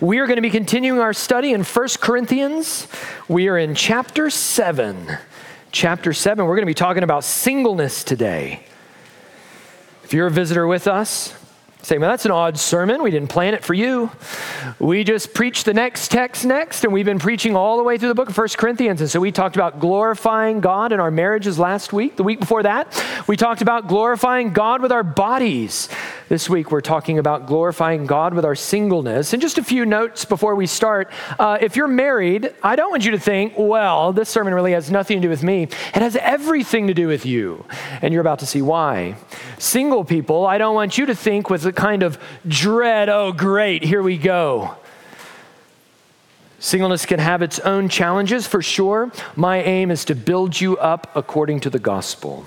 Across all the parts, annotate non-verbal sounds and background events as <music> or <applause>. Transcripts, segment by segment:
We are going to be continuing our study in 1 Corinthians. We are in chapter 7. Chapter 7, we're going to be talking about singleness today. If you're a visitor with us, say, well, that's an odd sermon. We didn't plan it for you. We just preached the next text next, and we've been preaching all the way through the book of First Corinthians. And so we talked about glorifying God in our marriages last week. The week before that, we talked about glorifying God with our bodies. This week, we're talking about glorifying God with our singleness. And just a few notes before we start. Uh, if you're married, I don't want you to think, well, this sermon really has nothing to do with me. It has everything to do with you. And you're about to see why. Single people, I don't want you to think with kind of dread, oh, great, here we go. Singleness can have its own challenges for sure. My aim is to build you up according to the gospel.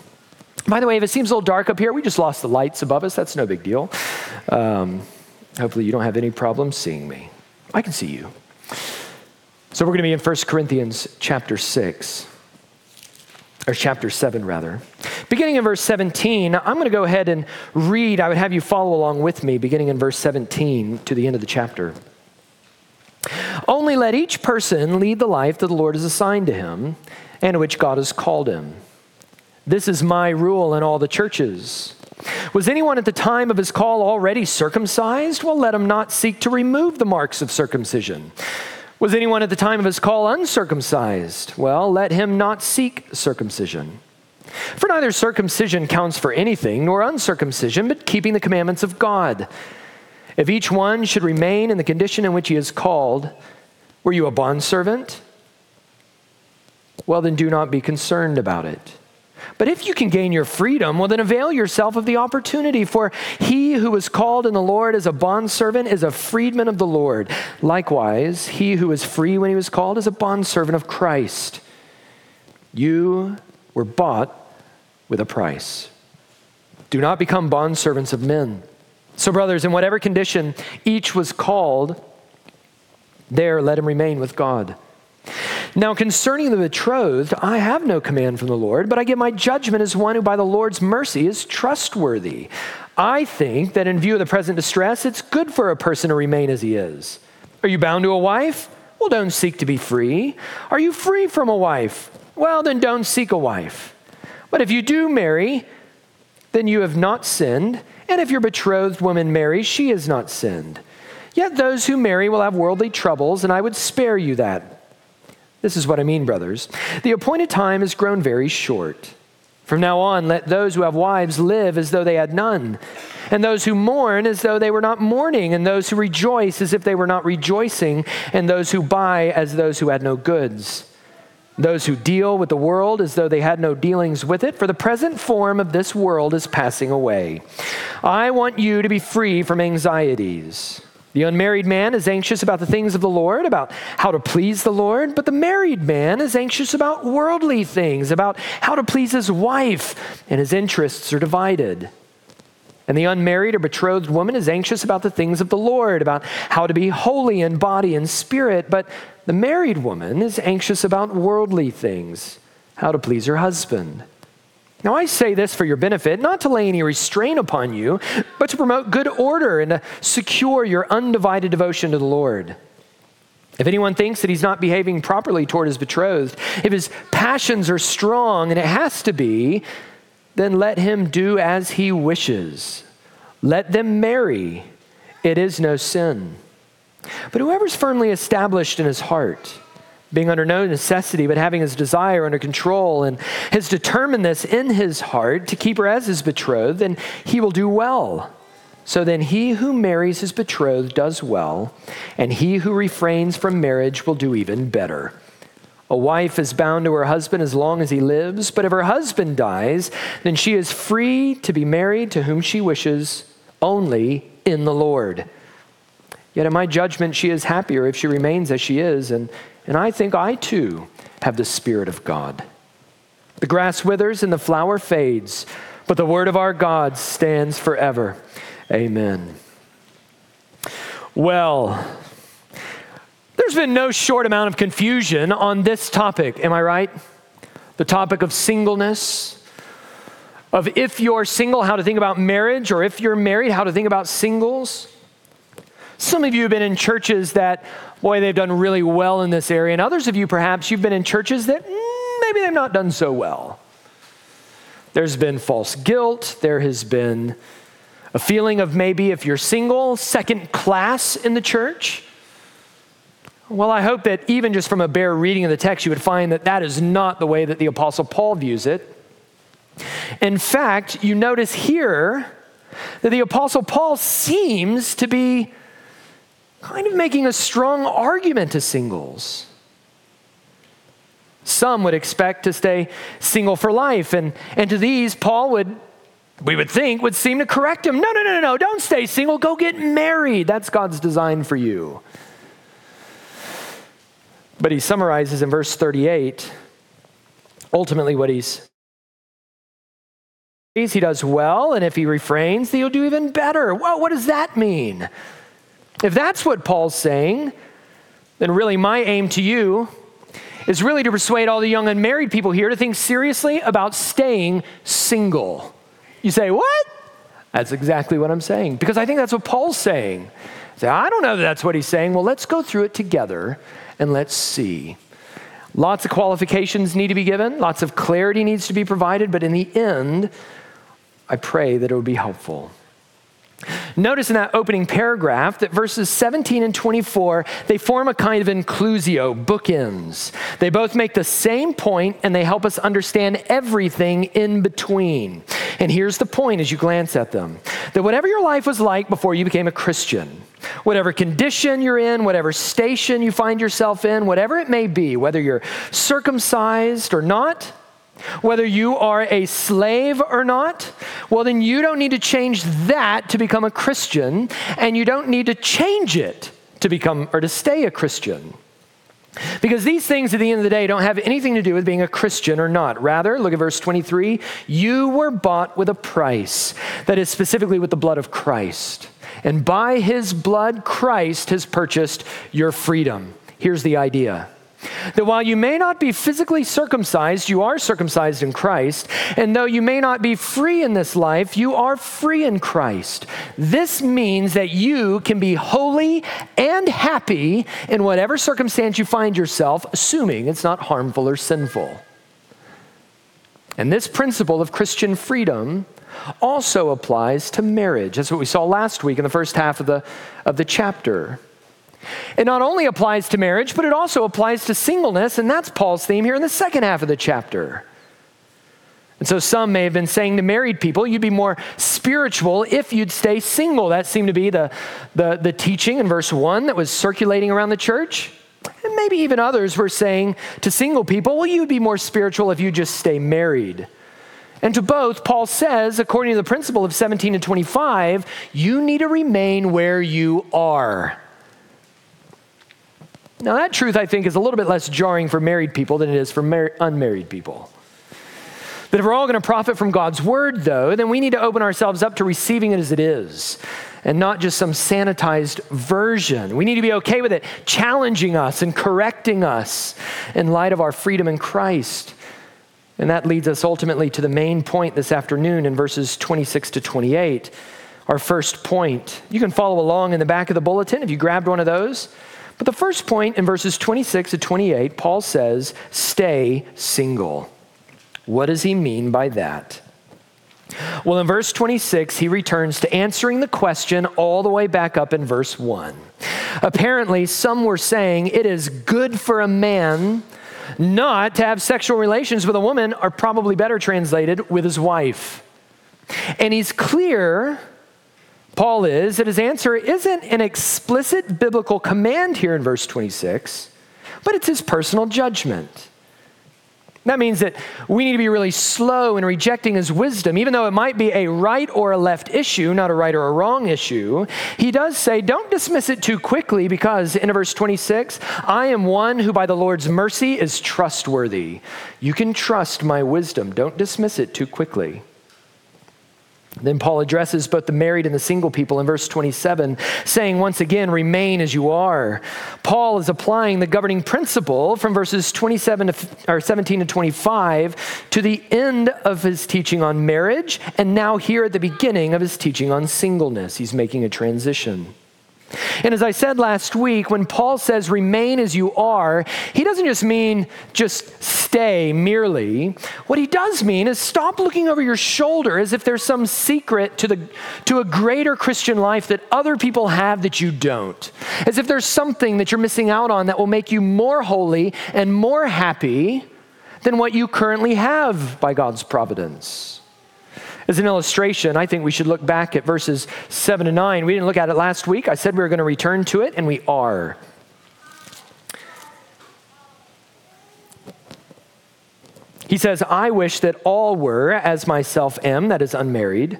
By the way, if it seems a little dark up here, we just lost the lights above us. That's no big deal. Um, hopefully, you don't have any problem seeing me. I can see you. So, we're going to be in 1 Corinthians chapter 6, or chapter 7, rather. Beginning in verse 17, I'm going to go ahead and read. I would have you follow along with me, beginning in verse 17 to the end of the chapter. Only let each person lead the life that the Lord has assigned to him and which God has called him. This is my rule in all the churches. Was anyone at the time of his call already circumcised? Well, let him not seek to remove the marks of circumcision. Was anyone at the time of his call uncircumcised? Well, let him not seek circumcision. For neither circumcision counts for anything, nor uncircumcision, but keeping the commandments of God. If each one should remain in the condition in which he is called, were you a bondservant? Well, then do not be concerned about it. But if you can gain your freedom, well, then avail yourself of the opportunity. For he who is called in the Lord as a bondservant is a freedman of the Lord. Likewise, he who was free when he was called is a bondservant of Christ. You were bought with a price. Do not become bondservants of men. So, brothers, in whatever condition each was called, there let him remain with God. Now, concerning the betrothed, I have no command from the Lord, but I give my judgment as one who by the Lord's mercy is trustworthy. I think that in view of the present distress, it's good for a person to remain as he is. Are you bound to a wife? Well, don't seek to be free. Are you free from a wife? Well, then don't seek a wife. But if you do marry, then you have not sinned. And if your betrothed woman marries, she has not sinned. Yet those who marry will have worldly troubles, and I would spare you that. This is what I mean, brothers. The appointed time has grown very short. From now on, let those who have wives live as though they had none, and those who mourn as though they were not mourning, and those who rejoice as if they were not rejoicing, and those who buy as those who had no goods. Those who deal with the world as though they had no dealings with it, for the present form of this world is passing away. I want you to be free from anxieties. The unmarried man is anxious about the things of the Lord, about how to please the Lord, but the married man is anxious about worldly things, about how to please his wife, and his interests are divided. And the unmarried or betrothed woman is anxious about the things of the Lord, about how to be holy in body and spirit, but the married woman is anxious about worldly things, how to please her husband. Now, I say this for your benefit, not to lay any restraint upon you, but to promote good order and to secure your undivided devotion to the Lord. If anyone thinks that he's not behaving properly toward his betrothed, if his passions are strong, and it has to be, then let him do as he wishes. Let them marry. It is no sin. But whoever's firmly established in his heart, being under no necessity, but having his desire under control, and has determined this in his heart to keep her as his betrothed, then he will do well. So then, he who marries his betrothed does well, and he who refrains from marriage will do even better. A wife is bound to her husband as long as he lives, but if her husband dies, then she is free to be married to whom she wishes, only in the Lord. Yet, in my judgment, she is happier if she remains as she is, and and I think I too have the Spirit of God. The grass withers and the flower fades, but the word of our God stands forever. Amen. Well, there's been no short amount of confusion on this topic, am I right? The topic of singleness, of if you're single, how to think about marriage, or if you're married, how to think about singles. Some of you have been in churches that, boy, they've done really well in this area. And others of you, perhaps, you've been in churches that mm, maybe they've not done so well. There's been false guilt. There has been a feeling of maybe if you're single, second class in the church. Well, I hope that even just from a bare reading of the text, you would find that that is not the way that the Apostle Paul views it. In fact, you notice here that the Apostle Paul seems to be kind of making a strong argument to singles. Some would expect to stay single for life, and, and to these, Paul would, we would think, would seem to correct him. No, no, no, no, don't stay single, go get married. That's God's design for you. But he summarizes in verse 38 ultimately what he's he does well, and if he refrains, he'll do even better. Well, what does that mean? If that's what Paul's saying, then really my aim to you is really to persuade all the young unmarried people here to think seriously about staying single. You say, What? That's exactly what I'm saying, because I think that's what Paul's saying. Say, I don't know that that's what he's saying. Well, let's go through it together and let's see. Lots of qualifications need to be given, lots of clarity needs to be provided, but in the end, I pray that it would be helpful. Notice in that opening paragraph that verses 17 and 24, they form a kind of inclusio, bookends. They both make the same point and they help us understand everything in between. And here's the point as you glance at them that whatever your life was like before you became a Christian, whatever condition you're in, whatever station you find yourself in, whatever it may be, whether you're circumcised or not, whether you are a slave or not, well, then you don't need to change that to become a Christian, and you don't need to change it to become or to stay a Christian. Because these things at the end of the day don't have anything to do with being a Christian or not. Rather, look at verse 23 you were bought with a price, that is specifically with the blood of Christ. And by his blood, Christ has purchased your freedom. Here's the idea that while you may not be physically circumcised, you are circumcised in Christ. And though you may not be free in this life, you are free in Christ. This means that you can be holy and happy in whatever circumstance you find yourself, assuming it's not harmful or sinful. And this principle of Christian freedom also applies to marriage. That's what we saw last week in the first half of the, of the chapter. It not only applies to marriage, but it also applies to singleness, and that's Paul's theme here in the second half of the chapter. And so some may have been saying to married people, you'd be more spiritual if you'd stay single. That seemed to be the, the, the teaching in verse 1 that was circulating around the church. And maybe even others were saying to single people, well, you'd be more spiritual if you just stay married. And to both, Paul says, according to the principle of 17 to 25, you need to remain where you are. Now, that truth, I think, is a little bit less jarring for married people than it is for mar- unmarried people. But if we're all going to profit from God's word, though, then we need to open ourselves up to receiving it as it is and not just some sanitized version. We need to be okay with it challenging us and correcting us in light of our freedom in Christ. And that leads us ultimately to the main point this afternoon in verses 26 to 28. Our first point. You can follow along in the back of the bulletin if you grabbed one of those. But the first point in verses 26 to 28, Paul says, stay single. What does he mean by that? Well, in verse 26, he returns to answering the question all the way back up in verse 1. Apparently, some were saying it is good for a man not to have sexual relations with a woman, or probably better translated, with his wife. And he's clear Paul is that his answer isn't an explicit biblical command here in verse 26, but it's his personal judgment. That means that we need to be really slow in rejecting his wisdom, even though it might be a right or a left issue, not a right or a wrong issue. He does say, don't dismiss it too quickly, because in verse 26, I am one who by the Lord's mercy is trustworthy. You can trust my wisdom. Don't dismiss it too quickly. Then Paul addresses both the married and the single people in verse 27, saying once again, remain as you are. Paul is applying the governing principle from verses 27 to, or 17 to 25 to the end of his teaching on marriage, and now here at the beginning of his teaching on singleness. He's making a transition. And as I said last week, when Paul says remain as you are, he doesn't just mean just stay merely. What he does mean is stop looking over your shoulder as if there's some secret to, the, to a greater Christian life that other people have that you don't. As if there's something that you're missing out on that will make you more holy and more happy than what you currently have by God's providence. As an illustration, I think we should look back at verses 7 to 9. We didn't look at it last week. I said we were going to return to it, and we are. He says, I wish that all were as myself am, that is unmarried,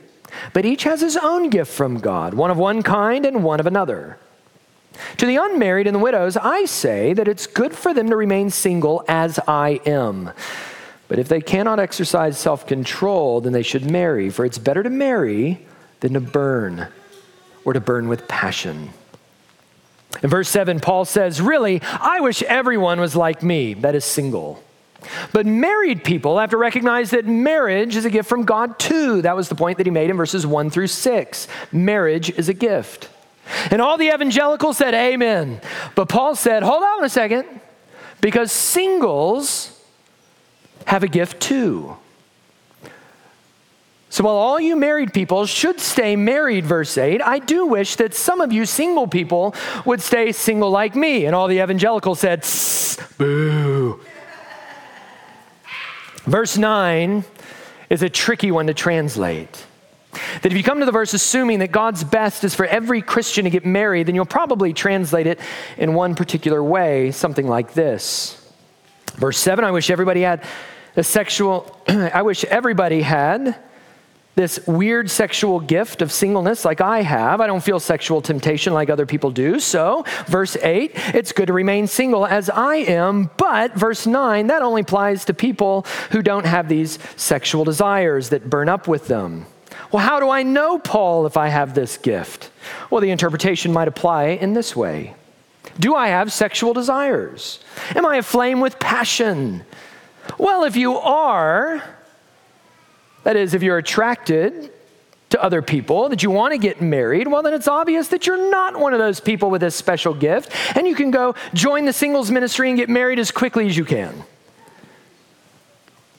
but each has his own gift from God, one of one kind and one of another. To the unmarried and the widows, I say that it's good for them to remain single as I am. But if they cannot exercise self control, then they should marry, for it's better to marry than to burn or to burn with passion. In verse 7, Paul says, Really, I wish everyone was like me, that is single. But married people have to recognize that marriage is a gift from God too. That was the point that he made in verses 1 through 6. Marriage is a gift. And all the evangelicals said, Amen. But Paul said, Hold on a second, because singles have a gift too. So while all you married people should stay married, verse 8, I do wish that some of you single people would stay single like me. And all the evangelicals said, boo. verse 9 is a tricky one to translate. That if you come to the verse assuming that God's best is for every Christian to get married, then you'll probably translate it in one particular way, something like this. Verse 7 I wish everybody had a sexual, <clears throat> I wish everybody had this weird sexual gift of singleness like I have. I don't feel sexual temptation like other people do. So, verse 8, it's good to remain single as I am. But, verse 9, that only applies to people who don't have these sexual desires that burn up with them. Well, how do I know, Paul, if I have this gift? Well, the interpretation might apply in this way Do I have sexual desires? Am I aflame with passion? Well, if you are, that is, if you're attracted to other people, that you want to get married, well, then it's obvious that you're not one of those people with this special gift, and you can go join the singles ministry and get married as quickly as you can.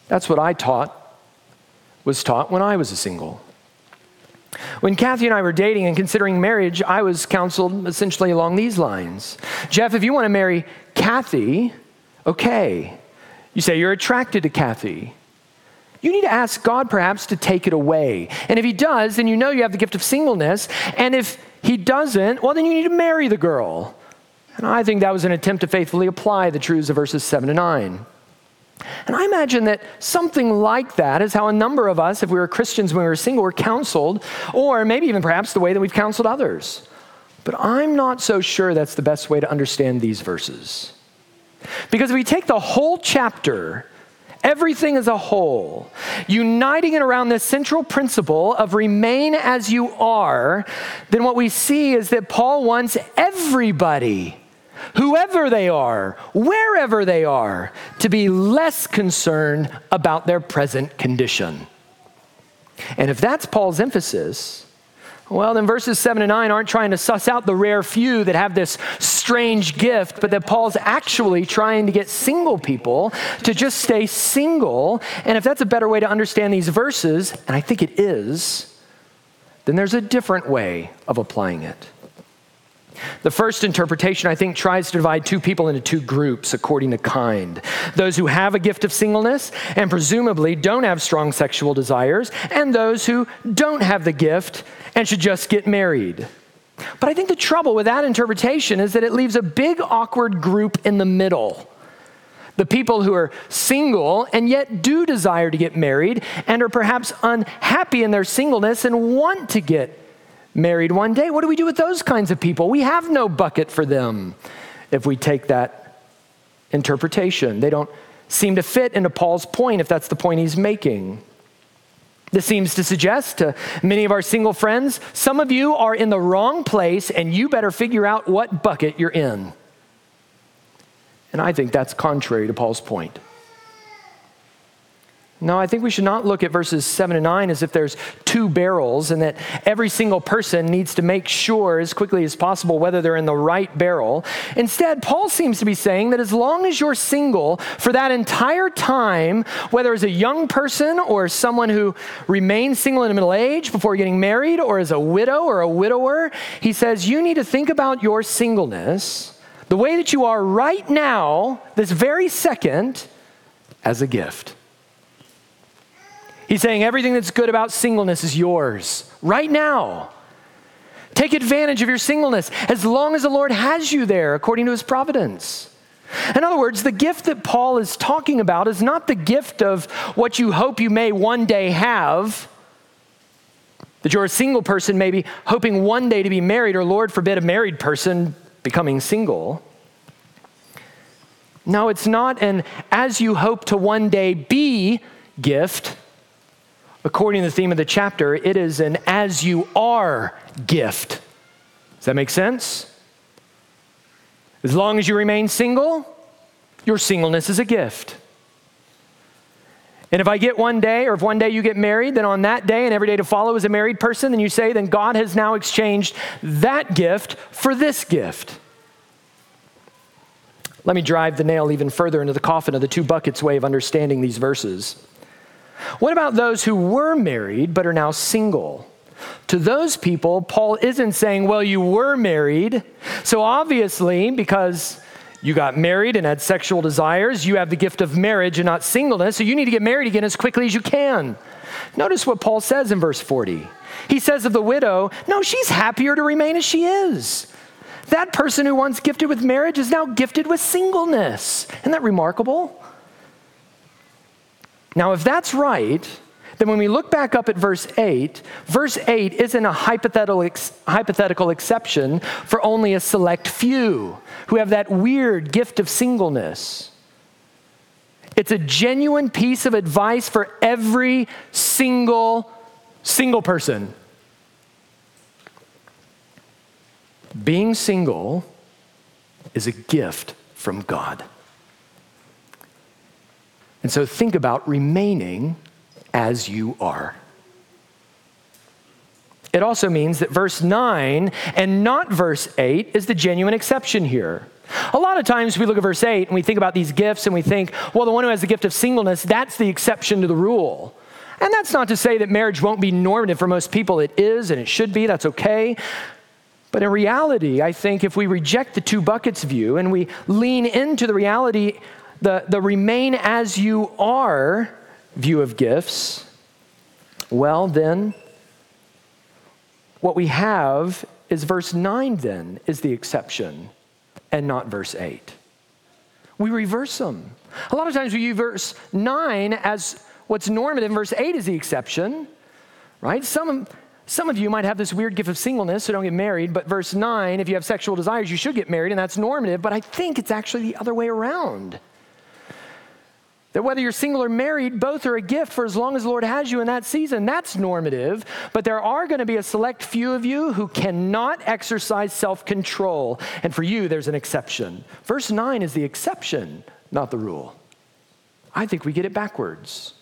That's what I taught, was taught when I was a single. When Kathy and I were dating and considering marriage, I was counseled essentially along these lines Jeff, if you want to marry Kathy, okay. You say you're attracted to Kathy. You need to ask God perhaps to take it away. And if He does, then you know you have the gift of singleness. And if He doesn't, well, then you need to marry the girl. And I think that was an attempt to faithfully apply the truths of verses 7 to 9. And I imagine that something like that is how a number of us, if we were Christians when we were single, were counseled, or maybe even perhaps the way that we've counseled others. But I'm not so sure that's the best way to understand these verses. Because if we take the whole chapter, everything as a whole, uniting it around this central principle of remain as you are, then what we see is that Paul wants everybody, whoever they are, wherever they are, to be less concerned about their present condition. And if that's Paul's emphasis, well, then verses 7 and 9 aren't trying to suss out the rare few that have this strange gift, but that Paul's actually trying to get single people to just stay single. And if that's a better way to understand these verses, and I think it is, then there's a different way of applying it. The first interpretation, I think, tries to divide two people into two groups according to kind those who have a gift of singleness and presumably don't have strong sexual desires, and those who don't have the gift and should just get married. But I think the trouble with that interpretation is that it leaves a big, awkward group in the middle. The people who are single and yet do desire to get married and are perhaps unhappy in their singleness and want to get married one day. What do we do with those kinds of people? We have no bucket for them if we take that interpretation. They don't seem to fit into Paul's point if that's the point he's making. This seems to suggest to many of our single friends some of you are in the wrong place and you better figure out what bucket you're in. And I think that's contrary to Paul's point. No, I think we should not look at verses 7 and 9 as if there's two barrels and that every single person needs to make sure as quickly as possible whether they're in the right barrel. Instead, Paul seems to be saying that as long as you're single for that entire time, whether as a young person or someone who remains single in middle age before getting married or as a widow or a widower, he says you need to think about your singleness the way that you are right now, this very second, as a gift. He's saying everything that's good about singleness is yours right now. Take advantage of your singleness as long as the Lord has you there according to his providence. In other words, the gift that Paul is talking about is not the gift of what you hope you may one day have, that you're a single person, maybe hoping one day to be married, or Lord forbid, a married person becoming single. No, it's not an as you hope to one day be gift. According to the theme of the chapter, it is an as you are gift. Does that make sense? As long as you remain single, your singleness is a gift. And if I get one day, or if one day you get married, then on that day and every day to follow as a married person, then you say, then God has now exchanged that gift for this gift. Let me drive the nail even further into the coffin of the two buckets way of understanding these verses. What about those who were married but are now single? To those people, Paul isn't saying, well, you were married. So obviously, because you got married and had sexual desires, you have the gift of marriage and not singleness. So you need to get married again as quickly as you can. Notice what Paul says in verse 40. He says of the widow, no, she's happier to remain as she is. That person who once gifted with marriage is now gifted with singleness. Isn't that remarkable? Now, if that's right, then when we look back up at verse 8, verse 8 isn't a hypothetical, ex- hypothetical exception for only a select few who have that weird gift of singleness. It's a genuine piece of advice for every single single person. Being single is a gift from God. And so think about remaining as you are. It also means that verse 9 and not verse 8 is the genuine exception here. A lot of times we look at verse 8 and we think about these gifts and we think, well, the one who has the gift of singleness, that's the exception to the rule. And that's not to say that marriage won't be normative for most people. It is and it should be, that's okay. But in reality, I think if we reject the two buckets view and we lean into the reality the, the remain as you are view of gifts, well, then, what we have is verse 9, then, is the exception, and not verse 8. We reverse them. A lot of times we use verse 9 as what's normative, verse 8 is the exception, right? Some, some of you might have this weird gift of singleness, so don't get married, but verse 9, if you have sexual desires, you should get married, and that's normative, but I think it's actually the other way around. That whether you're single or married, both are a gift for as long as the Lord has you in that season. That's normative. But there are going to be a select few of you who cannot exercise self control. And for you, there's an exception. Verse 9 is the exception, not the rule. I think we get it backwards.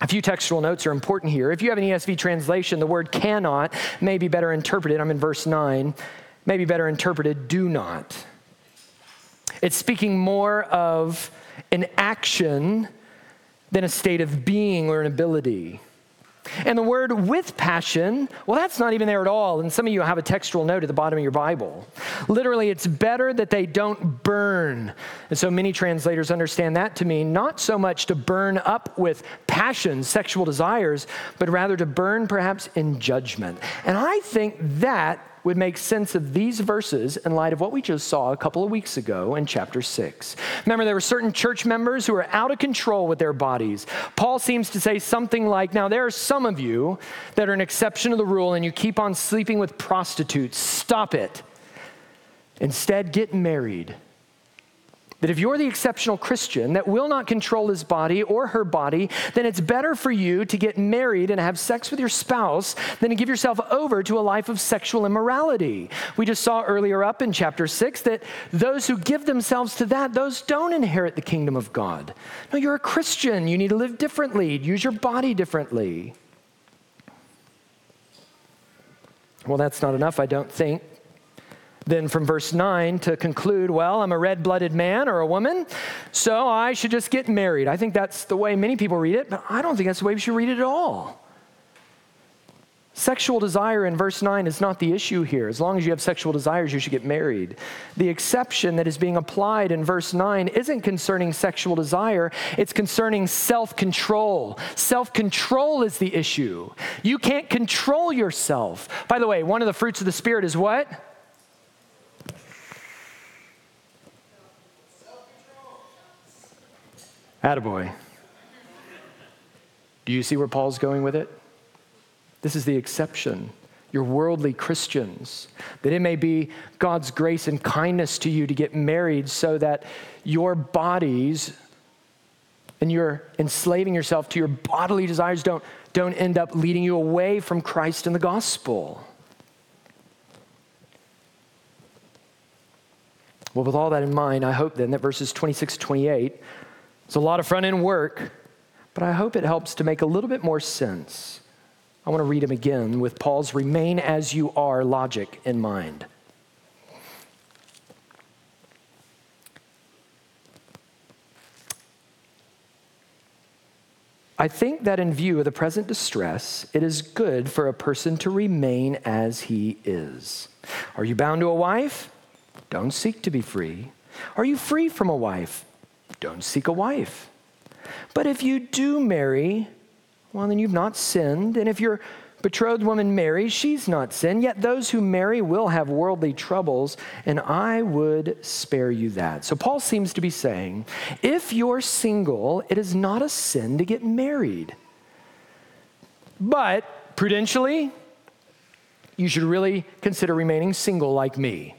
A few textual notes are important here. If you have an ESV translation, the word cannot may be better interpreted. I'm in verse 9. May be better interpreted, do not. It's speaking more of an action than a state of being or an ability. And the word with passion, well, that's not even there at all. And some of you have a textual note at the bottom of your Bible. Literally, it's better that they don't burn. And so many translators understand that to mean not so much to burn up with passion, sexual desires, but rather to burn perhaps in judgment. And I think that would make sense of these verses in light of what we just saw a couple of weeks ago in chapter 6. Remember, there were certain church members who were out of control with their bodies. Paul seems to say something like, Now, there are some of you that are an exception to the rule and you keep on sleeping with prostitutes. Stop it. Instead, get married that if you're the exceptional Christian that will not control his body or her body, then it's better for you to get married and have sex with your spouse than to give yourself over to a life of sexual immorality. We just saw earlier up in chapter 6 that those who give themselves to that, those don't inherit the kingdom of God. No, you're a Christian. You need to live differently, use your body differently. Well, that's not enough, I don't think then from verse 9 to conclude, well, I'm a red blooded man or a woman, so I should just get married. I think that's the way many people read it, but I don't think that's the way we should read it at all. Sexual desire in verse 9 is not the issue here. As long as you have sexual desires, you should get married. The exception that is being applied in verse 9 isn't concerning sexual desire, it's concerning self control. Self control is the issue. You can't control yourself. By the way, one of the fruits of the Spirit is what? Attaboy. Do you see where Paul's going with it? This is the exception. You're worldly Christians, that it may be God's grace and kindness to you to get married so that your bodies and you're enslaving yourself to your bodily desires don't, don't end up leading you away from Christ and the gospel. Well, with all that in mind, I hope then that verses 26 28 it's a lot of front end work, but I hope it helps to make a little bit more sense. I want to read him again with Paul's remain as you are logic in mind. I think that in view of the present distress, it is good for a person to remain as he is. Are you bound to a wife? Don't seek to be free. Are you free from a wife? Don't seek a wife. But if you do marry, well, then you've not sinned. And if your betrothed woman marries, she's not sinned. Yet those who marry will have worldly troubles, and I would spare you that. So Paul seems to be saying if you're single, it is not a sin to get married. But prudentially, you should really consider remaining single like me.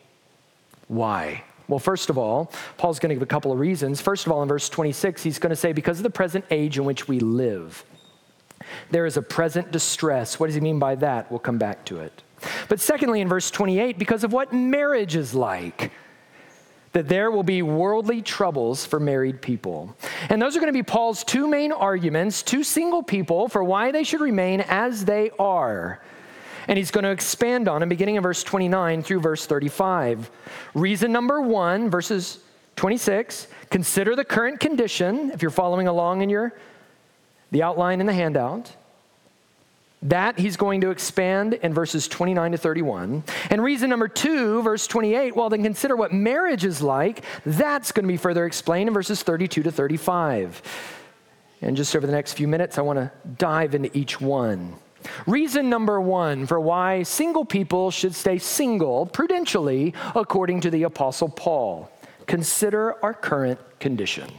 Why? Well, first of all, Paul's going to give a couple of reasons. First of all, in verse 26, he's going to say, because of the present age in which we live, there is a present distress. What does he mean by that? We'll come back to it. But secondly, in verse 28, because of what marriage is like, that there will be worldly troubles for married people. And those are going to be Paul's two main arguments, to single people, for why they should remain as they are and he's going to expand on them beginning in verse 29 through verse 35. Reason number one, verses 26, consider the current condition, if you're following along in your the outline in the handout. That he's going to expand in verses 29 to 31. And reason number two, verse 28, well, then consider what marriage is like. That's going to be further explained in verses 32 to 35. And just over the next few minutes, I want to dive into each one. Reason number one for why single people should stay single prudentially, according to the Apostle Paul. Consider our current condition.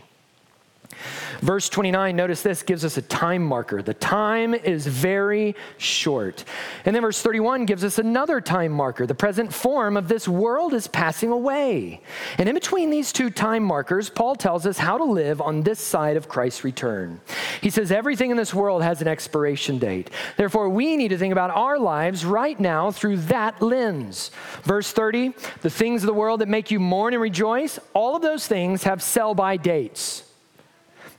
Verse 29, notice this, gives us a time marker. The time is very short. And then verse 31 gives us another time marker. The present form of this world is passing away. And in between these two time markers, Paul tells us how to live on this side of Christ's return. He says everything in this world has an expiration date. Therefore, we need to think about our lives right now through that lens. Verse 30, the things of the world that make you mourn and rejoice, all of those things have sell by dates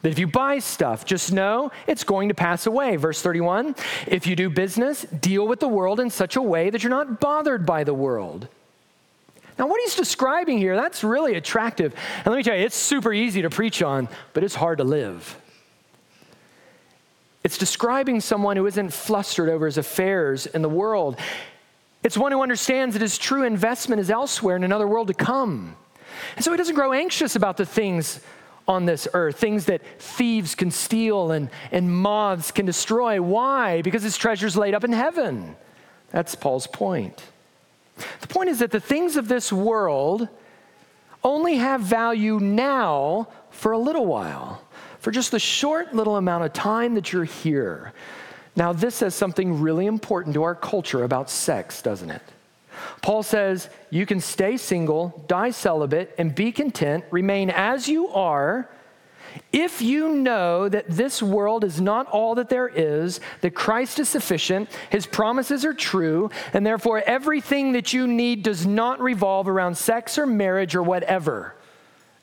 that if you buy stuff, just know it's going to pass away. Verse 31 if you do business, deal with the world in such a way that you're not bothered by the world. Now, what he's describing here, that's really attractive. And let me tell you, it's super easy to preach on, but it's hard to live. It's describing someone who isn't flustered over his affairs in the world. It's one who understands that his true investment is elsewhere in another world to come. And so he doesn't grow anxious about the things on this earth, things that thieves can steal and, and moths can destroy. Why? Because his treasure's laid up in heaven. That's Paul's point. The point is that the things of this world only have value now for a little while, for just the short little amount of time that you're here. Now, this says something really important to our culture about sex, doesn't it? Paul says you can stay single, die celibate, and be content, remain as you are. If you know that this world is not all that there is, that Christ is sufficient, his promises are true, and therefore everything that you need does not revolve around sex or marriage or whatever.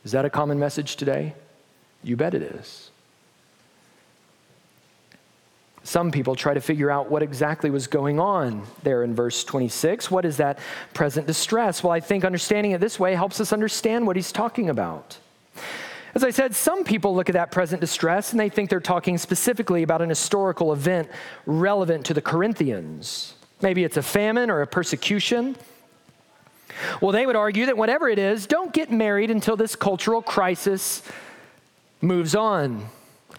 Is that a common message today? You bet it is. Some people try to figure out what exactly was going on there in verse 26. What is that present distress? Well, I think understanding it this way helps us understand what he's talking about. As I said, some people look at that present distress and they think they're talking specifically about an historical event relevant to the Corinthians. Maybe it's a famine or a persecution. Well, they would argue that whatever it is, don't get married until this cultural crisis moves on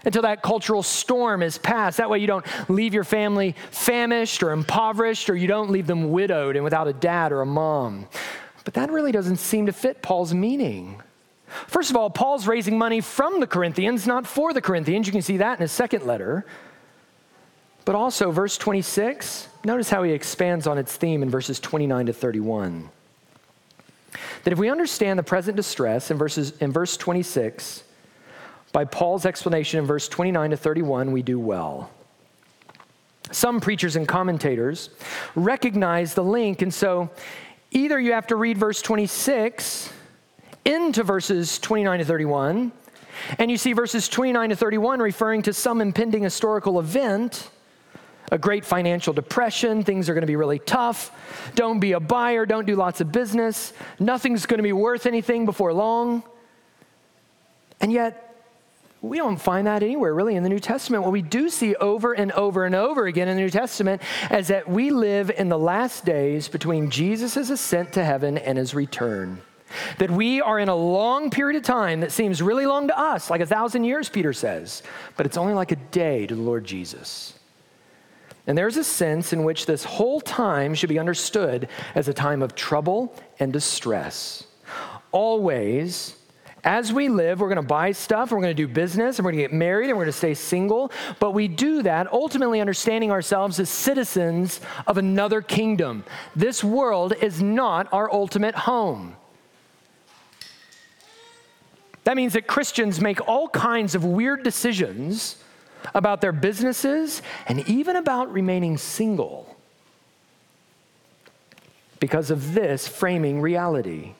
until that cultural storm is past. That way, you don't leave your family famished or impoverished, or you don't leave them widowed and without a dad or a mom. But that really doesn't seem to fit Paul's meaning. First of all, Paul's raising money from the Corinthians, not for the Corinthians. You can see that in his second letter. But also, verse 26, notice how he expands on its theme in verses 29 to 31. That if we understand the present distress in, verses, in verse 26, by Paul's explanation in verse 29 to 31, we do well. Some preachers and commentators recognize the link, and so either you have to read verse 26 into verses 29 to 31, and you see verses 29 to 31 referring to some impending historical event, a great financial depression, things are going to be really tough. Don't be a buyer, don't do lots of business, nothing's going to be worth anything before long. And yet, we don't find that anywhere really in the New Testament. What we do see over and over and over again in the New Testament is that we live in the last days between Jesus' ascent to heaven and his return. That we are in a long period of time that seems really long to us, like a thousand years, Peter says, but it's only like a day to the Lord Jesus. And there's a sense in which this whole time should be understood as a time of trouble and distress. Always as we live, we're going to buy stuff, we're going to do business, and we're going to get married, and we're going to stay single. But we do that ultimately understanding ourselves as citizens of another kingdom. This world is not our ultimate home. That means that Christians make all kinds of weird decisions about their businesses and even about remaining single because of this framing reality.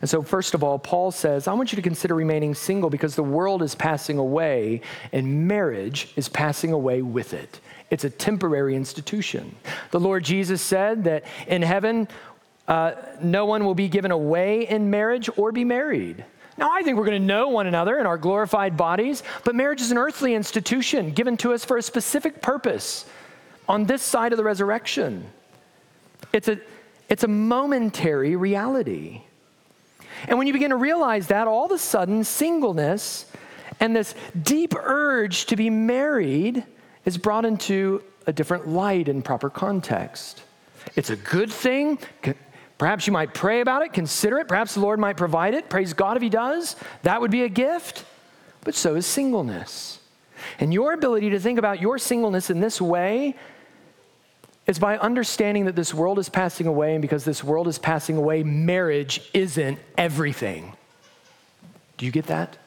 And so, first of all, Paul says, I want you to consider remaining single because the world is passing away and marriage is passing away with it. It's a temporary institution. The Lord Jesus said that in heaven, uh, no one will be given away in marriage or be married. Now, I think we're going to know one another in our glorified bodies, but marriage is an earthly institution given to us for a specific purpose on this side of the resurrection. It's a, it's a momentary reality. And when you begin to realize that, all of a sudden, singleness and this deep urge to be married is brought into a different light in proper context. It's a good thing. Perhaps you might pray about it, consider it. Perhaps the Lord might provide it. Praise God if He does. That would be a gift. But so is singleness. And your ability to think about your singleness in this way is by understanding that this world is passing away, and because this world is passing away, marriage isn't everything. Do you get that?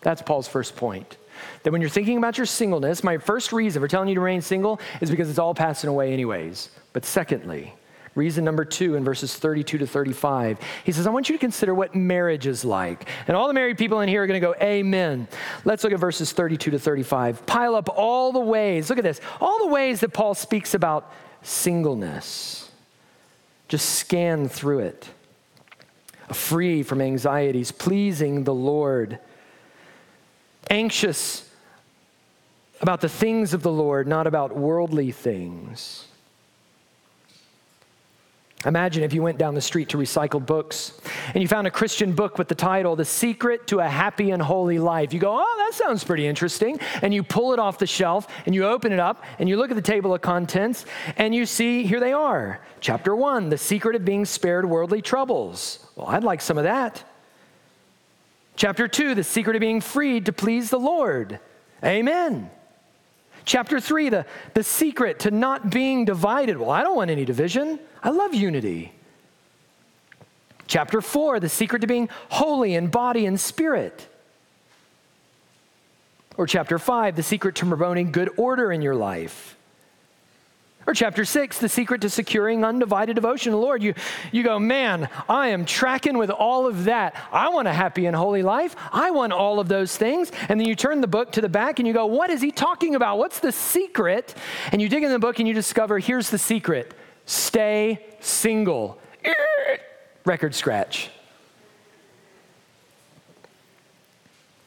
That's Paul's first point. That when you're thinking about your singleness, my first reason for telling you to remain single is because it's all passing away, anyways. But secondly, reason number two in verses 32 to 35, he says, I want you to consider what marriage is like. And all the married people in here are going to go, Amen. Let's look at verses 32 to 35. Pile up all the ways, look at this, all the ways that Paul speaks about singleness. Just scan through it. Free from anxieties, pleasing the Lord, anxious about the things of the Lord, not about worldly things. Imagine if you went down the street to recycled books and you found a Christian book with the title, The Secret to a Happy and Holy Life. You go, oh, that sounds pretty interesting. And you pull it off the shelf and you open it up and you look at the table of contents and you see, here they are. Chapter one, The Secret of Being Spared Worldly Troubles. Well, I'd like some of that. Chapter two, The Secret of Being Freed to Please the Lord. Amen. Chapter three, the, the secret to not being divided. Well, I don't want any division. I love unity. Chapter four, the secret to being holy in body and spirit. Or chapter five, the secret to promoting good order in your life. Or chapter six, the secret to securing undivided devotion Lord. You, you go, man, I am tracking with all of that. I want a happy and holy life. I want all of those things. And then you turn the book to the back and you go, what is he talking about? What's the secret? And you dig in the book and you discover here's the secret stay single. Record scratch.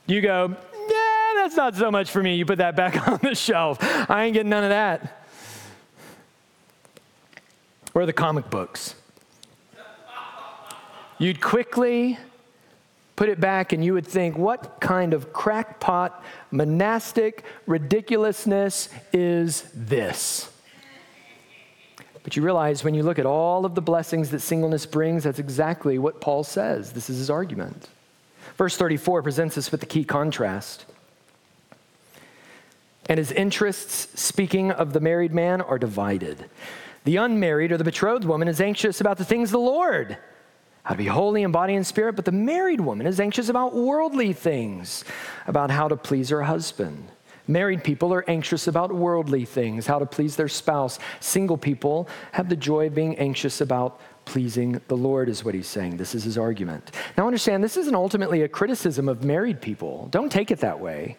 You go, yeah, that's not so much for me. You put that back <laughs> on the shelf. I ain't getting none of that. Or the comic books. You'd quickly put it back and you would think, what kind of crackpot, monastic ridiculousness is this? But you realize when you look at all of the blessings that singleness brings, that's exactly what Paul says. This is his argument. Verse 34 presents us with the key contrast. And his interests, speaking of the married man, are divided. The unmarried or the betrothed woman is anxious about the things of the Lord, how to be holy in body and spirit, but the married woman is anxious about worldly things, about how to please her husband. Married people are anxious about worldly things, how to please their spouse. Single people have the joy of being anxious about pleasing the Lord, is what he's saying. This is his argument. Now, understand, this isn't ultimately a criticism of married people. Don't take it that way.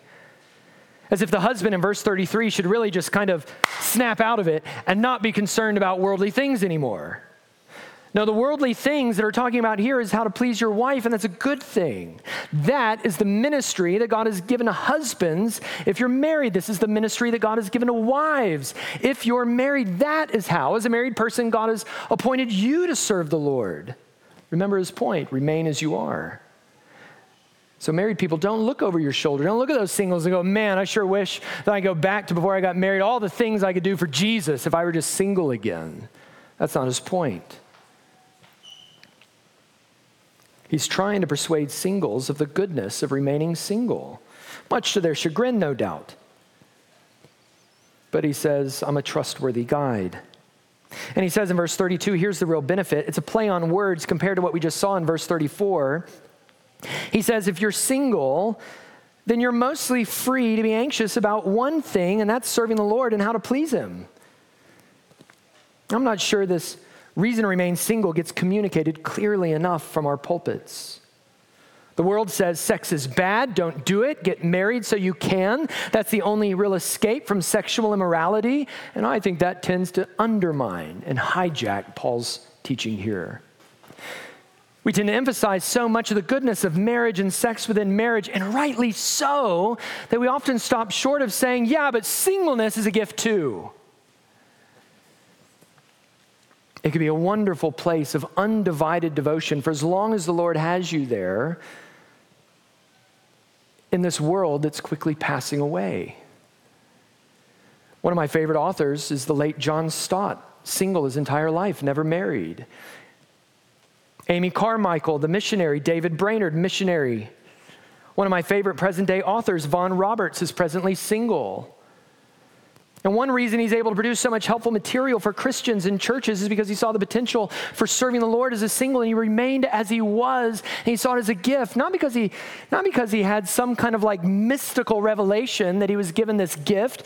As if the husband in verse 33 should really just kind of snap out of it and not be concerned about worldly things anymore. No, the worldly things that are talking about here is how to please your wife, and that's a good thing. That is the ministry that God has given to husbands. If you're married, this is the ministry that God has given to wives. If you're married, that is how, as a married person, God has appointed you to serve the Lord. Remember his point remain as you are. So, married people, don't look over your shoulder. Don't look at those singles and go, man, I sure wish that I go back to before I got married, all the things I could do for Jesus if I were just single again. That's not his point. He's trying to persuade singles of the goodness of remaining single, much to their chagrin, no doubt. But he says, I'm a trustworthy guide. And he says in verse 32, here's the real benefit. It's a play on words compared to what we just saw in verse 34. He says, if you're single, then you're mostly free to be anxious about one thing, and that's serving the Lord and how to please Him. I'm not sure this reason to remain single gets communicated clearly enough from our pulpits. The world says sex is bad, don't do it, get married so you can. That's the only real escape from sexual immorality. And I think that tends to undermine and hijack Paul's teaching here. We tend to emphasize so much of the goodness of marriage and sex within marriage, and rightly so, that we often stop short of saying, yeah, but singleness is a gift too. It can be a wonderful place of undivided devotion for as long as the Lord has you there in this world that's quickly passing away. One of my favorite authors is the late John Stott, single his entire life, never married. Amy Carmichael, the missionary, David Brainerd, missionary. One of my favorite present day authors, Vaughan Roberts, is presently single. And one reason he's able to produce so much helpful material for Christians and churches is because he saw the potential for serving the Lord as a single and he remained as he was and he saw it as a gift, not because he not because he had some kind of like mystical revelation that he was given this gift.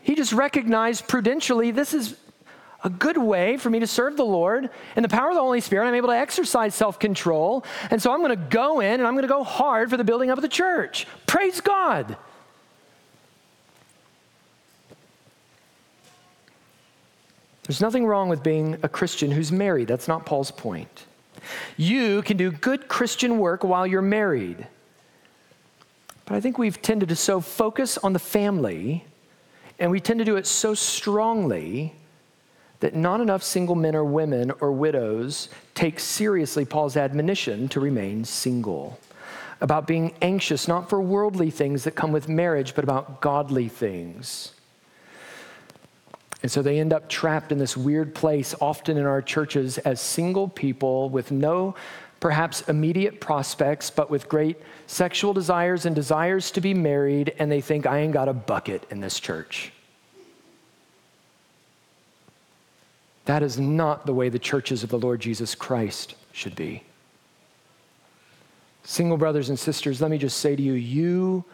He just recognized prudentially this is a good way for me to serve the Lord. In the power of the Holy Spirit, I'm able to exercise self control. And so I'm going to go in and I'm going to go hard for the building up of the church. Praise God. There's nothing wrong with being a Christian who's married. That's not Paul's point. You can do good Christian work while you're married. But I think we've tended to so focus on the family, and we tend to do it so strongly that not enough single men or women or widows take seriously Paul's admonition to remain single, about being anxious not for worldly things that come with marriage, but about godly things. And so they end up trapped in this weird place, often in our churches, as single people with no perhaps immediate prospects, but with great sexual desires and desires to be married, and they think, I ain't got a bucket in this church. That is not the way the churches of the Lord Jesus Christ should be. Single brothers and sisters, let me just say to you, you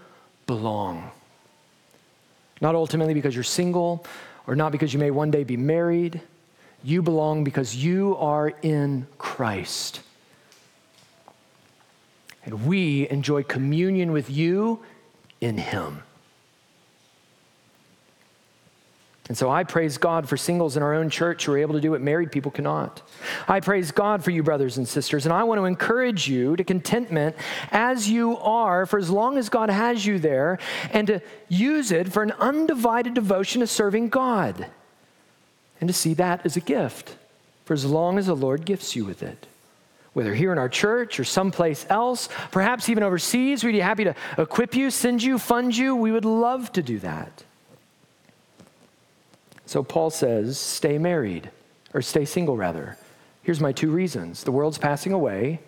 belong. Not ultimately because you're single or not because you may one day be married. You belong because you are in Christ. And we enjoy communion with you in Him. And so I praise God for singles in our own church who are able to do what married people cannot. I praise God for you, brothers and sisters, and I want to encourage you to contentment as you are for as long as God has you there and to use it for an undivided devotion to serving God and to see that as a gift for as long as the Lord gifts you with it. Whether here in our church or someplace else, perhaps even overseas, we'd be happy to equip you, send you, fund you. We would love to do that. So Paul says, stay married, or stay single rather. Here's my two reasons the world's passing away,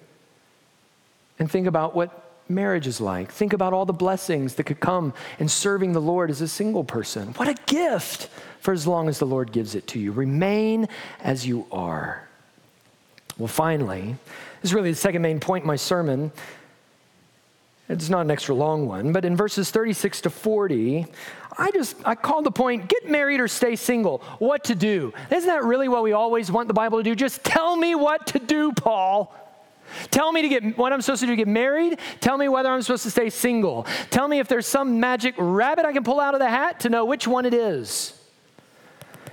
and think about what marriage is like. Think about all the blessings that could come in serving the Lord as a single person. What a gift for as long as the Lord gives it to you. Remain as you are. Well, finally, this is really the second main point in my sermon. It's not an extra long one, but in verses 36 to 40, I just I called the point get married or stay single. What to do? Isn't that really what we always want the Bible to do? Just tell me what to do, Paul. Tell me to get what I'm supposed to do to get married. Tell me whether I'm supposed to stay single. Tell me if there's some magic rabbit I can pull out of the hat to know which one it is.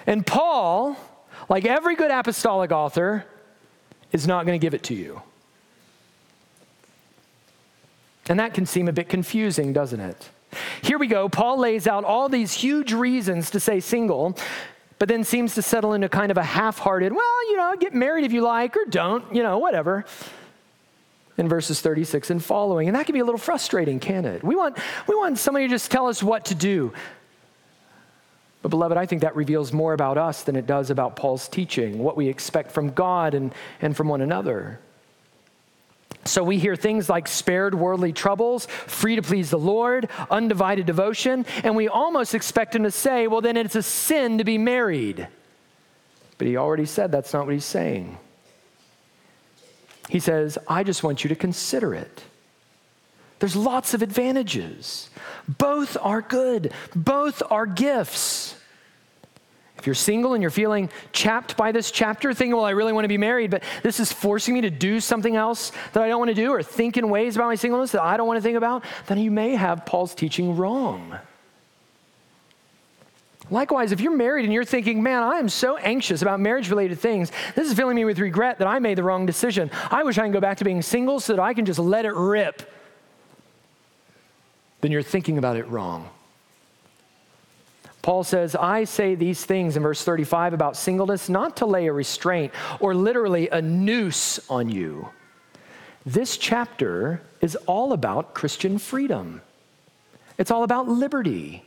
And Paul, like every good apostolic author, is not going to give it to you. And that can seem a bit confusing, doesn't it? Here we go. Paul lays out all these huge reasons to say single, but then seems to settle into kind of a half hearted, well, you know, get married if you like or don't, you know, whatever. In verses 36 and following. And that can be a little frustrating, can it? We want, we want somebody to just tell us what to do. But, beloved, I think that reveals more about us than it does about Paul's teaching, what we expect from God and, and from one another. So we hear things like spared worldly troubles, free to please the Lord, undivided devotion, and we almost expect him to say, well, then it's a sin to be married. But he already said that's not what he's saying. He says, I just want you to consider it. There's lots of advantages. Both are good, both are gifts. If you're single and you're feeling chapped by this chapter, thinking, well, I really want to be married, but this is forcing me to do something else that I don't want to do, or think in ways about my singleness that I don't want to think about, then you may have Paul's teaching wrong. Likewise, if you're married and you're thinking, man, I am so anxious about marriage related things, this is filling me with regret that I made the wrong decision. I wish I can go back to being single so that I can just let it rip. Then you're thinking about it wrong. Paul says, I say these things in verse 35 about singleness not to lay a restraint or literally a noose on you. This chapter is all about Christian freedom, it's all about liberty.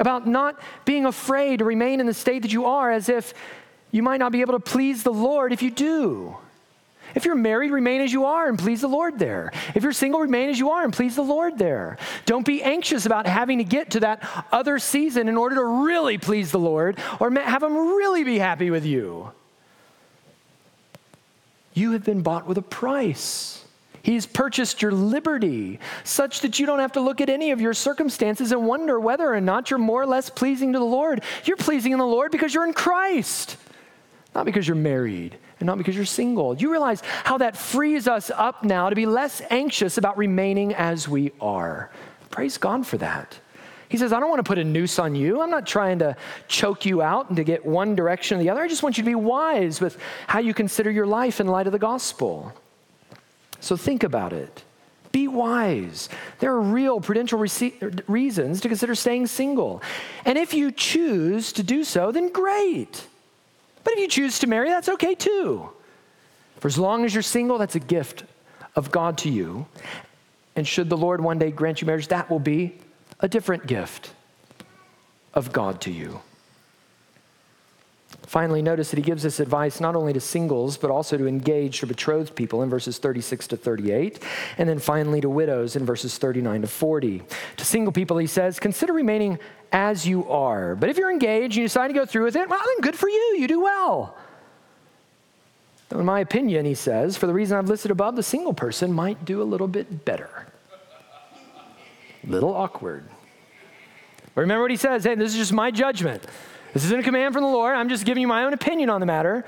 About not being afraid to remain in the state that you are as if you might not be able to please the Lord if you do. If you're married, remain as you are and please the Lord there. If you're single, remain as you are and please the Lord there. Don't be anxious about having to get to that other season in order to really please the Lord or have Him really be happy with you. You have been bought with a price. He's purchased your liberty such that you don't have to look at any of your circumstances and wonder whether or not you're more or less pleasing to the Lord. You're pleasing in the Lord because you're in Christ, not because you're married and not because you're single. You realize how that frees us up now to be less anxious about remaining as we are. Praise God for that. He says, I don't want to put a noose on you. I'm not trying to choke you out and to get one direction or the other. I just want you to be wise with how you consider your life in light of the gospel. So think about it. Be wise. There are real prudential reasons to consider staying single. And if you choose to do so, then great. But if you choose to marry, that's okay too. For as long as you're single, that's a gift of God to you. And should the Lord one day grant you marriage, that will be a different gift of God to you. Finally, notice that he gives this advice not only to singles, but also to engaged or betrothed people in verses 36 to 38, and then finally to widows in verses 39 to 40. To single people, he says, consider remaining as you are. But if you're engaged and you decide to go through with it, well, then good for you, you do well. Though, in my opinion, he says, for the reason I've listed above, the single person might do a little bit better. Little awkward. Remember what he says hey, this is just my judgment. This isn't a command from the Lord. I'm just giving you my own opinion on the matter.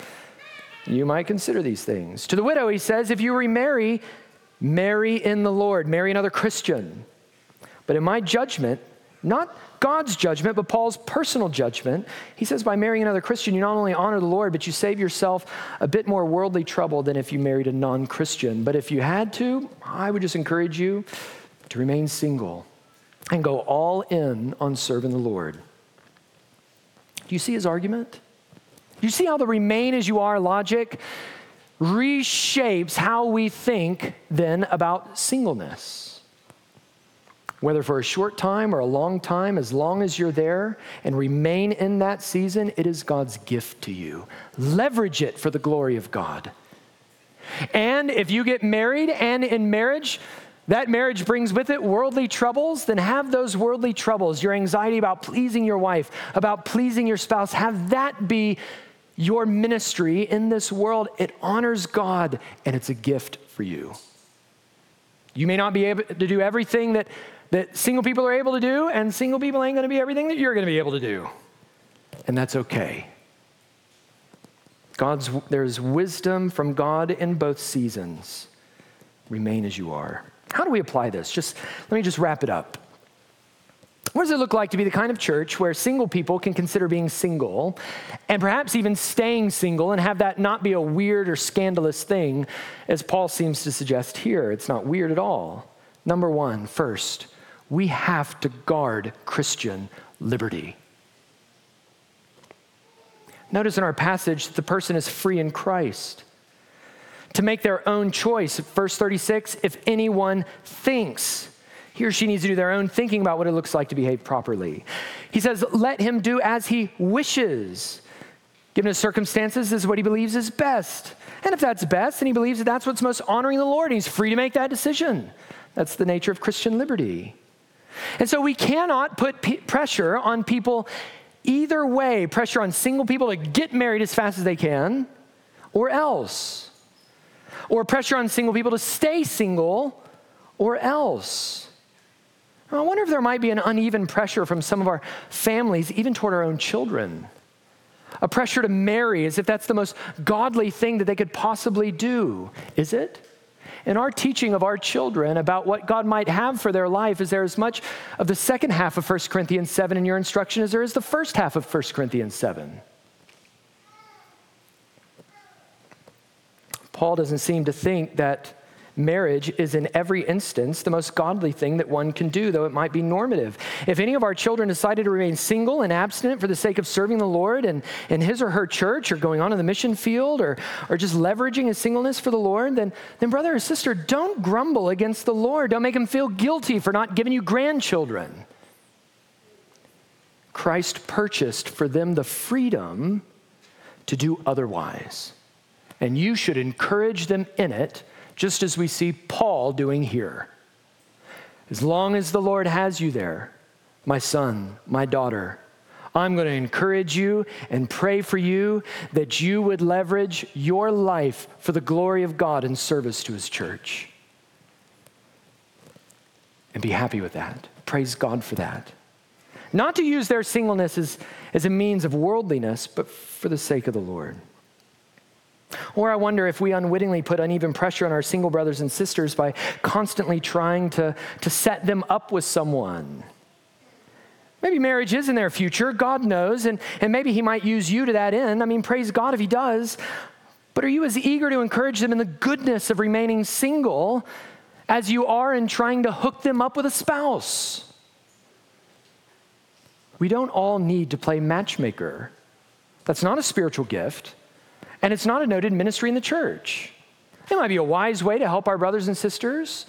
You might consider these things. To the widow, he says, if you remarry, marry in the Lord, marry another Christian. But in my judgment, not God's judgment, but Paul's personal judgment, he says by marrying another Christian, you not only honor the Lord, but you save yourself a bit more worldly trouble than if you married a non Christian. But if you had to, I would just encourage you to remain single and go all in on serving the Lord. Do you see his argument? Do you see how the remain as you are logic reshapes how we think then about singleness? Whether for a short time or a long time, as long as you're there and remain in that season, it is God's gift to you. Leverage it for the glory of God. And if you get married and in marriage, that marriage brings with it worldly troubles, then have those worldly troubles, your anxiety about pleasing your wife, about pleasing your spouse, have that be your ministry in this world. It honors God and it's a gift for you. You may not be able to do everything that, that single people are able to do, and single people ain't gonna be everything that you're gonna be able to do. And that's okay. God's, there's wisdom from God in both seasons. Remain as you are. How do we apply this? Just let me just wrap it up. What does it look like to be the kind of church where single people can consider being single and perhaps even staying single and have that not be a weird or scandalous thing, as Paul seems to suggest here? It's not weird at all. Number one, first, we have to guard Christian liberty. Notice in our passage that the person is free in Christ to make their own choice. Verse 36 if anyone thinks, he or she needs to do their own thinking about what it looks like to behave properly. He says, let him do as he wishes. Given his circumstances, this is what he believes is best. And if that's best, then he believes that that's what's most honoring the Lord, he's free to make that decision. That's the nature of Christian liberty. And so we cannot put p- pressure on people either way pressure on single people to get married as fast as they can, or else or pressure on single people to stay single or else. I wonder if there might be an uneven pressure from some of our families, even toward our own children. A pressure to marry as if that's the most godly thing that they could possibly do. Is it? In our teaching of our children about what God might have for their life, is there as much of the second half of 1 Corinthians 7 in your instruction as there is the first half of 1 Corinthians 7? Paul doesn't seem to think that marriage is in every instance the most godly thing that one can do, though it might be normative. If any of our children decided to remain single and abstinent for the sake of serving the Lord and in his or her church or going on in the mission field or, or just leveraging his singleness for the Lord, then, then brother or sister, don't grumble against the Lord. Don't make him feel guilty for not giving you grandchildren. Christ purchased for them the freedom to do otherwise and you should encourage them in it, just as we see Paul doing here. As long as the Lord has you there, my son, my daughter, I'm going to encourage you and pray for you that you would leverage your life for the glory of God in service to his church. And be happy with that. Praise God for that. Not to use their singleness as, as a means of worldliness, but for the sake of the Lord. Or I wonder if we unwittingly put uneven pressure on our single brothers and sisters by constantly trying to, to set them up with someone. Maybe marriage is in their future, God knows, and, and maybe He might use you to that end. I mean, praise God if He does. But are you as eager to encourage them in the goodness of remaining single as you are in trying to hook them up with a spouse? We don't all need to play matchmaker. That's not a spiritual gift. And it's not a noted ministry in the church. It might be a wise way to help our brothers and sisters,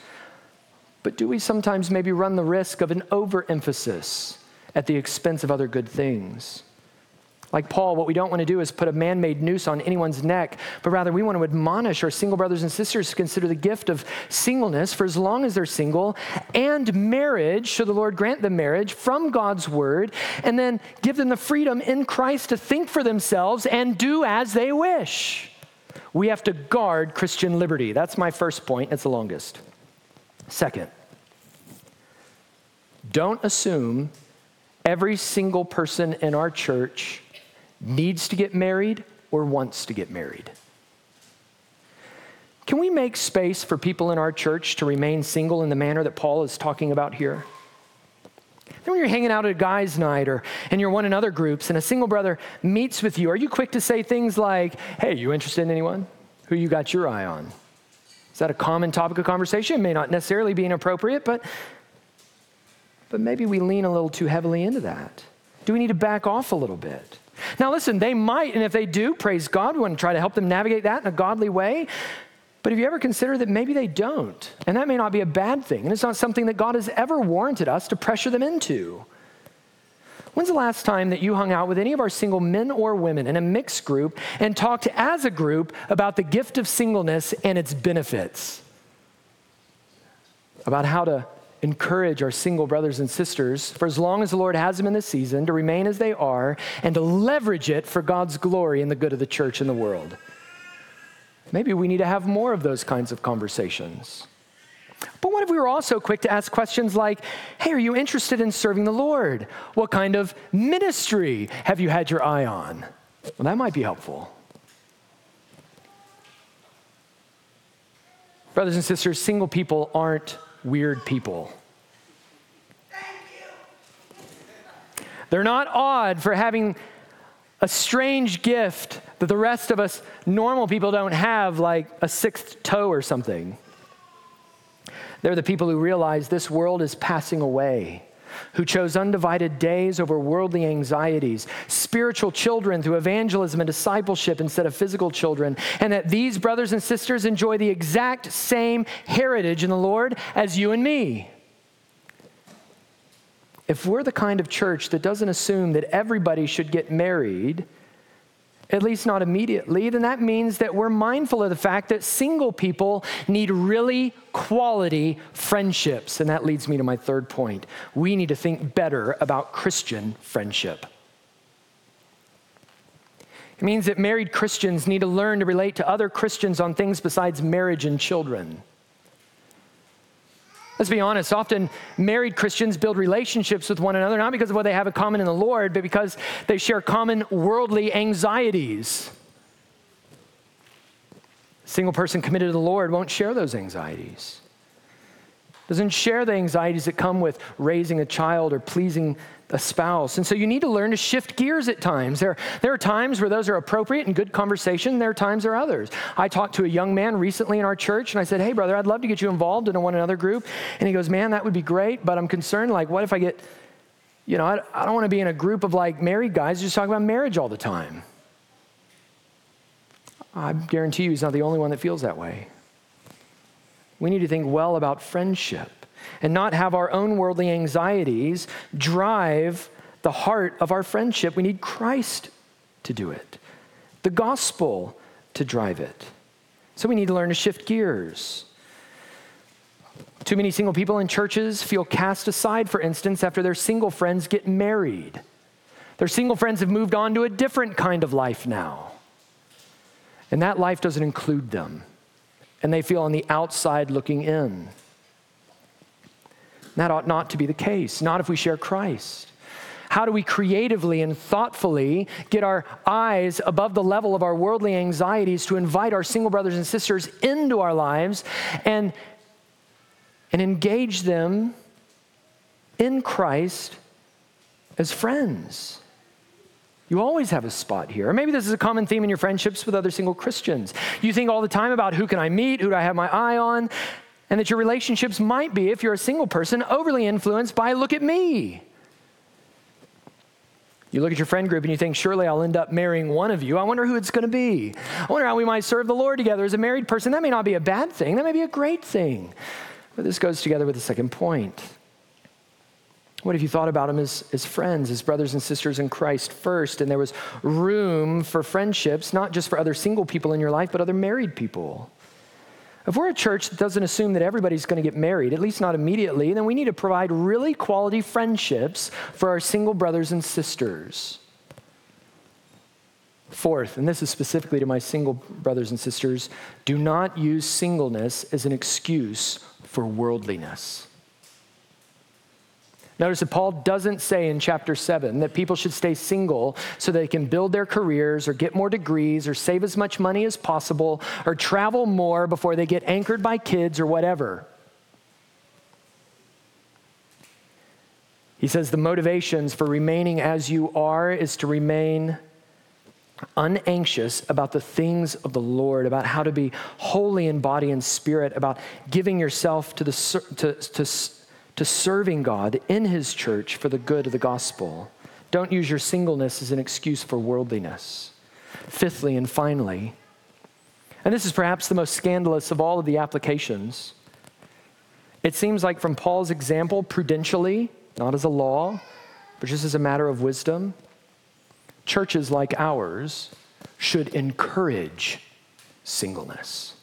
but do we sometimes maybe run the risk of an overemphasis at the expense of other good things? Like Paul, what we don't want to do is put a man made noose on anyone's neck, but rather we want to admonish our single brothers and sisters to consider the gift of singleness for as long as they're single and marriage, should the Lord grant them marriage from God's word, and then give them the freedom in Christ to think for themselves and do as they wish. We have to guard Christian liberty. That's my first point. It's the longest. Second, don't assume every single person in our church needs to get married or wants to get married. Can we make space for people in our church to remain single in the manner that Paul is talking about here? Then when you're hanging out at a guy's night or and you're one in other groups and a single brother meets with you, are you quick to say things like, hey, you interested in anyone? Who you got your eye on? Is that a common topic of conversation? It may not necessarily be inappropriate, but but maybe we lean a little too heavily into that. Do we need to back off a little bit? Now, listen, they might, and if they do, praise God. We want to try to help them navigate that in a godly way. But have you ever considered that maybe they don't? And that may not be a bad thing. And it's not something that God has ever warranted us to pressure them into. When's the last time that you hung out with any of our single men or women in a mixed group and talked as a group about the gift of singleness and its benefits? About how to encourage our single brothers and sisters, for as long as the Lord has them in this season, to remain as they are and to leverage it for God's glory and the good of the church and the world. Maybe we need to have more of those kinds of conversations. But what if we were also quick to ask questions like, hey, are you interested in serving the Lord? What kind of ministry have you had your eye on? Well, that might be helpful. Brothers and sisters, single people aren't weird people. They're not odd for having a strange gift that the rest of us normal people don't have, like a sixth toe or something. They're the people who realize this world is passing away, who chose undivided days over worldly anxieties, spiritual children through evangelism and discipleship instead of physical children, and that these brothers and sisters enjoy the exact same heritage in the Lord as you and me. If we're the kind of church that doesn't assume that everybody should get married, at least not immediately, then that means that we're mindful of the fact that single people need really quality friendships. And that leads me to my third point. We need to think better about Christian friendship. It means that married Christians need to learn to relate to other Christians on things besides marriage and children. Let's be honest, often married Christians build relationships with one another, not because of what they have in common in the Lord, but because they share common worldly anxieties. A single person committed to the Lord won't share those anxieties. Doesn't share the anxieties that come with raising a child or pleasing a spouse. And so you need to learn to shift gears at times. There, there are times where those are appropriate and good conversation. There are times there are others. I talked to a young man recently in our church and I said, Hey, brother, I'd love to get you involved in a one another group. And he goes, Man, that would be great, but I'm concerned. Like, what if I get, you know, I, I don't want to be in a group of like married guys just talking about marriage all the time. I guarantee you he's not the only one that feels that way. We need to think well about friendship and not have our own worldly anxieties drive the heart of our friendship. We need Christ to do it, the gospel to drive it. So we need to learn to shift gears. Too many single people in churches feel cast aside, for instance, after their single friends get married. Their single friends have moved on to a different kind of life now. And that life doesn't include them. And they feel on the outside looking in. That ought not to be the case, not if we share Christ. How do we creatively and thoughtfully get our eyes above the level of our worldly anxieties to invite our single brothers and sisters into our lives and, and engage them in Christ as friends? You always have a spot here. Or maybe this is a common theme in your friendships with other single Christians. You think all the time about who can I meet, who do I have my eye on? And that your relationships might be, if you're a single person, overly influenced by look at me. You look at your friend group and you think, surely I'll end up marrying one of you. I wonder who it's going to be. I wonder how we might serve the Lord together as a married person. That may not be a bad thing, that may be a great thing. But this goes together with the second point. What if you thought about them as, as friends, as brothers and sisters in Christ first, and there was room for friendships, not just for other single people in your life, but other married people? If we're a church that doesn't assume that everybody's going to get married, at least not immediately, then we need to provide really quality friendships for our single brothers and sisters. Fourth, and this is specifically to my single brothers and sisters, do not use singleness as an excuse for worldliness. Notice that Paul doesn't say in chapter 7 that people should stay single so they can build their careers or get more degrees or save as much money as possible or travel more before they get anchored by kids or whatever. He says the motivations for remaining as you are is to remain unanxious about the things of the Lord, about how to be holy in body and spirit, about giving yourself to, the, to, to, to serving God in His church for the good of the gospel. Don't use your singleness as an excuse for worldliness. Fifthly and finally, and this is perhaps the most scandalous of all of the applications, it seems like from Paul's example, prudentially, not as a law, but just as a matter of wisdom, churches like ours should encourage singleness.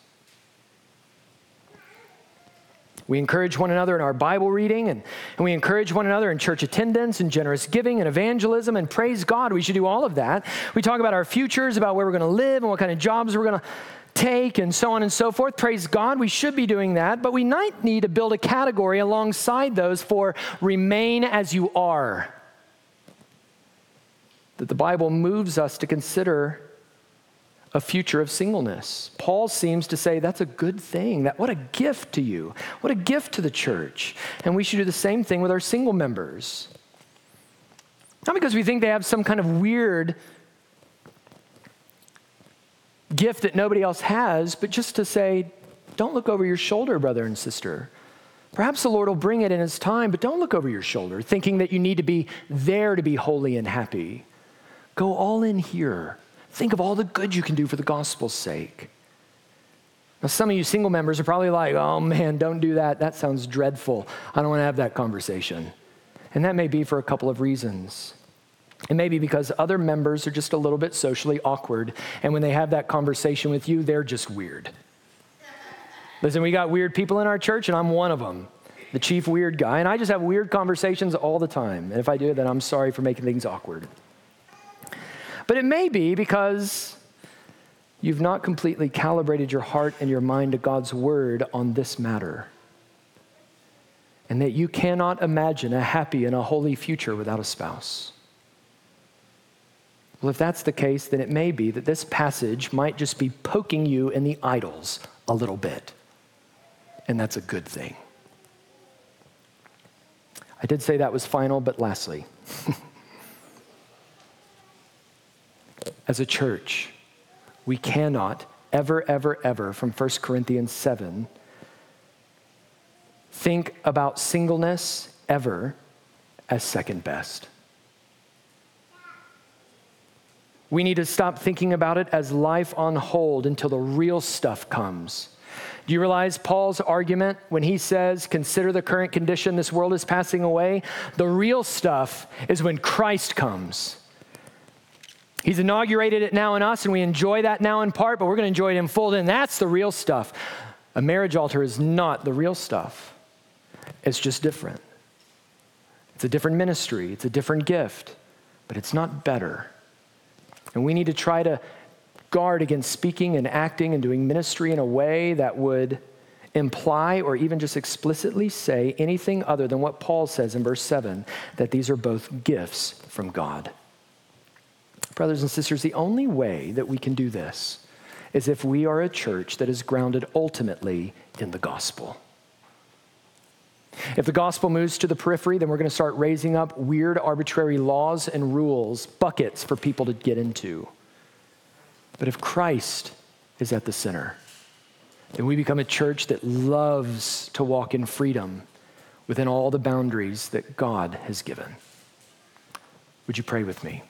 We encourage one another in our Bible reading, and, and we encourage one another in church attendance and generous giving and evangelism, and praise God, we should do all of that. We talk about our futures, about where we're going to live and what kind of jobs we're going to take, and so on and so forth. Praise God, we should be doing that, but we might need to build a category alongside those for remain as you are that the Bible moves us to consider a future of singleness. Paul seems to say that's a good thing. That what a gift to you. What a gift to the church. And we should do the same thing with our single members. Not because we think they have some kind of weird gift that nobody else has, but just to say, don't look over your shoulder, brother and sister. Perhaps the Lord will bring it in His time, but don't look over your shoulder thinking that you need to be there to be holy and happy. Go all in here. Think of all the good you can do for the gospel's sake. Now, some of you single members are probably like, oh man, don't do that. That sounds dreadful. I don't want to have that conversation. And that may be for a couple of reasons. It may be because other members are just a little bit socially awkward. And when they have that conversation with you, they're just weird. Listen, we got weird people in our church, and I'm one of them, the chief weird guy. And I just have weird conversations all the time. And if I do, then I'm sorry for making things awkward. But it may be because you've not completely calibrated your heart and your mind to God's word on this matter. And that you cannot imagine a happy and a holy future without a spouse. Well, if that's the case, then it may be that this passage might just be poking you in the idols a little bit. And that's a good thing. I did say that was final, but lastly, <laughs> as a church, we cannot ever, ever, ever, from 1 Corinthians 7, think about singleness ever as second best. We need to stop thinking about it as life on hold until the real stuff comes. Do you realize Paul's argument when he says, Consider the current condition, this world is passing away? The real stuff is when Christ comes. He's inaugurated it now in us, and we enjoy that now in part, but we're going to enjoy it in full. And that's the real stuff. A marriage altar is not the real stuff, it's just different. It's a different ministry, it's a different gift, but it's not better. And we need to try to guard against speaking and acting and doing ministry in a way that would imply or even just explicitly say anything other than what Paul says in verse 7 that these are both gifts from God. Brothers and sisters, the only way that we can do this is if we are a church that is grounded ultimately in the gospel. If the gospel moves to the periphery, then we're going to start raising up weird, arbitrary laws and rules, buckets for people to get into. But if Christ is at the center, then we become a church that loves to walk in freedom within all the boundaries that God has given. Would you pray with me?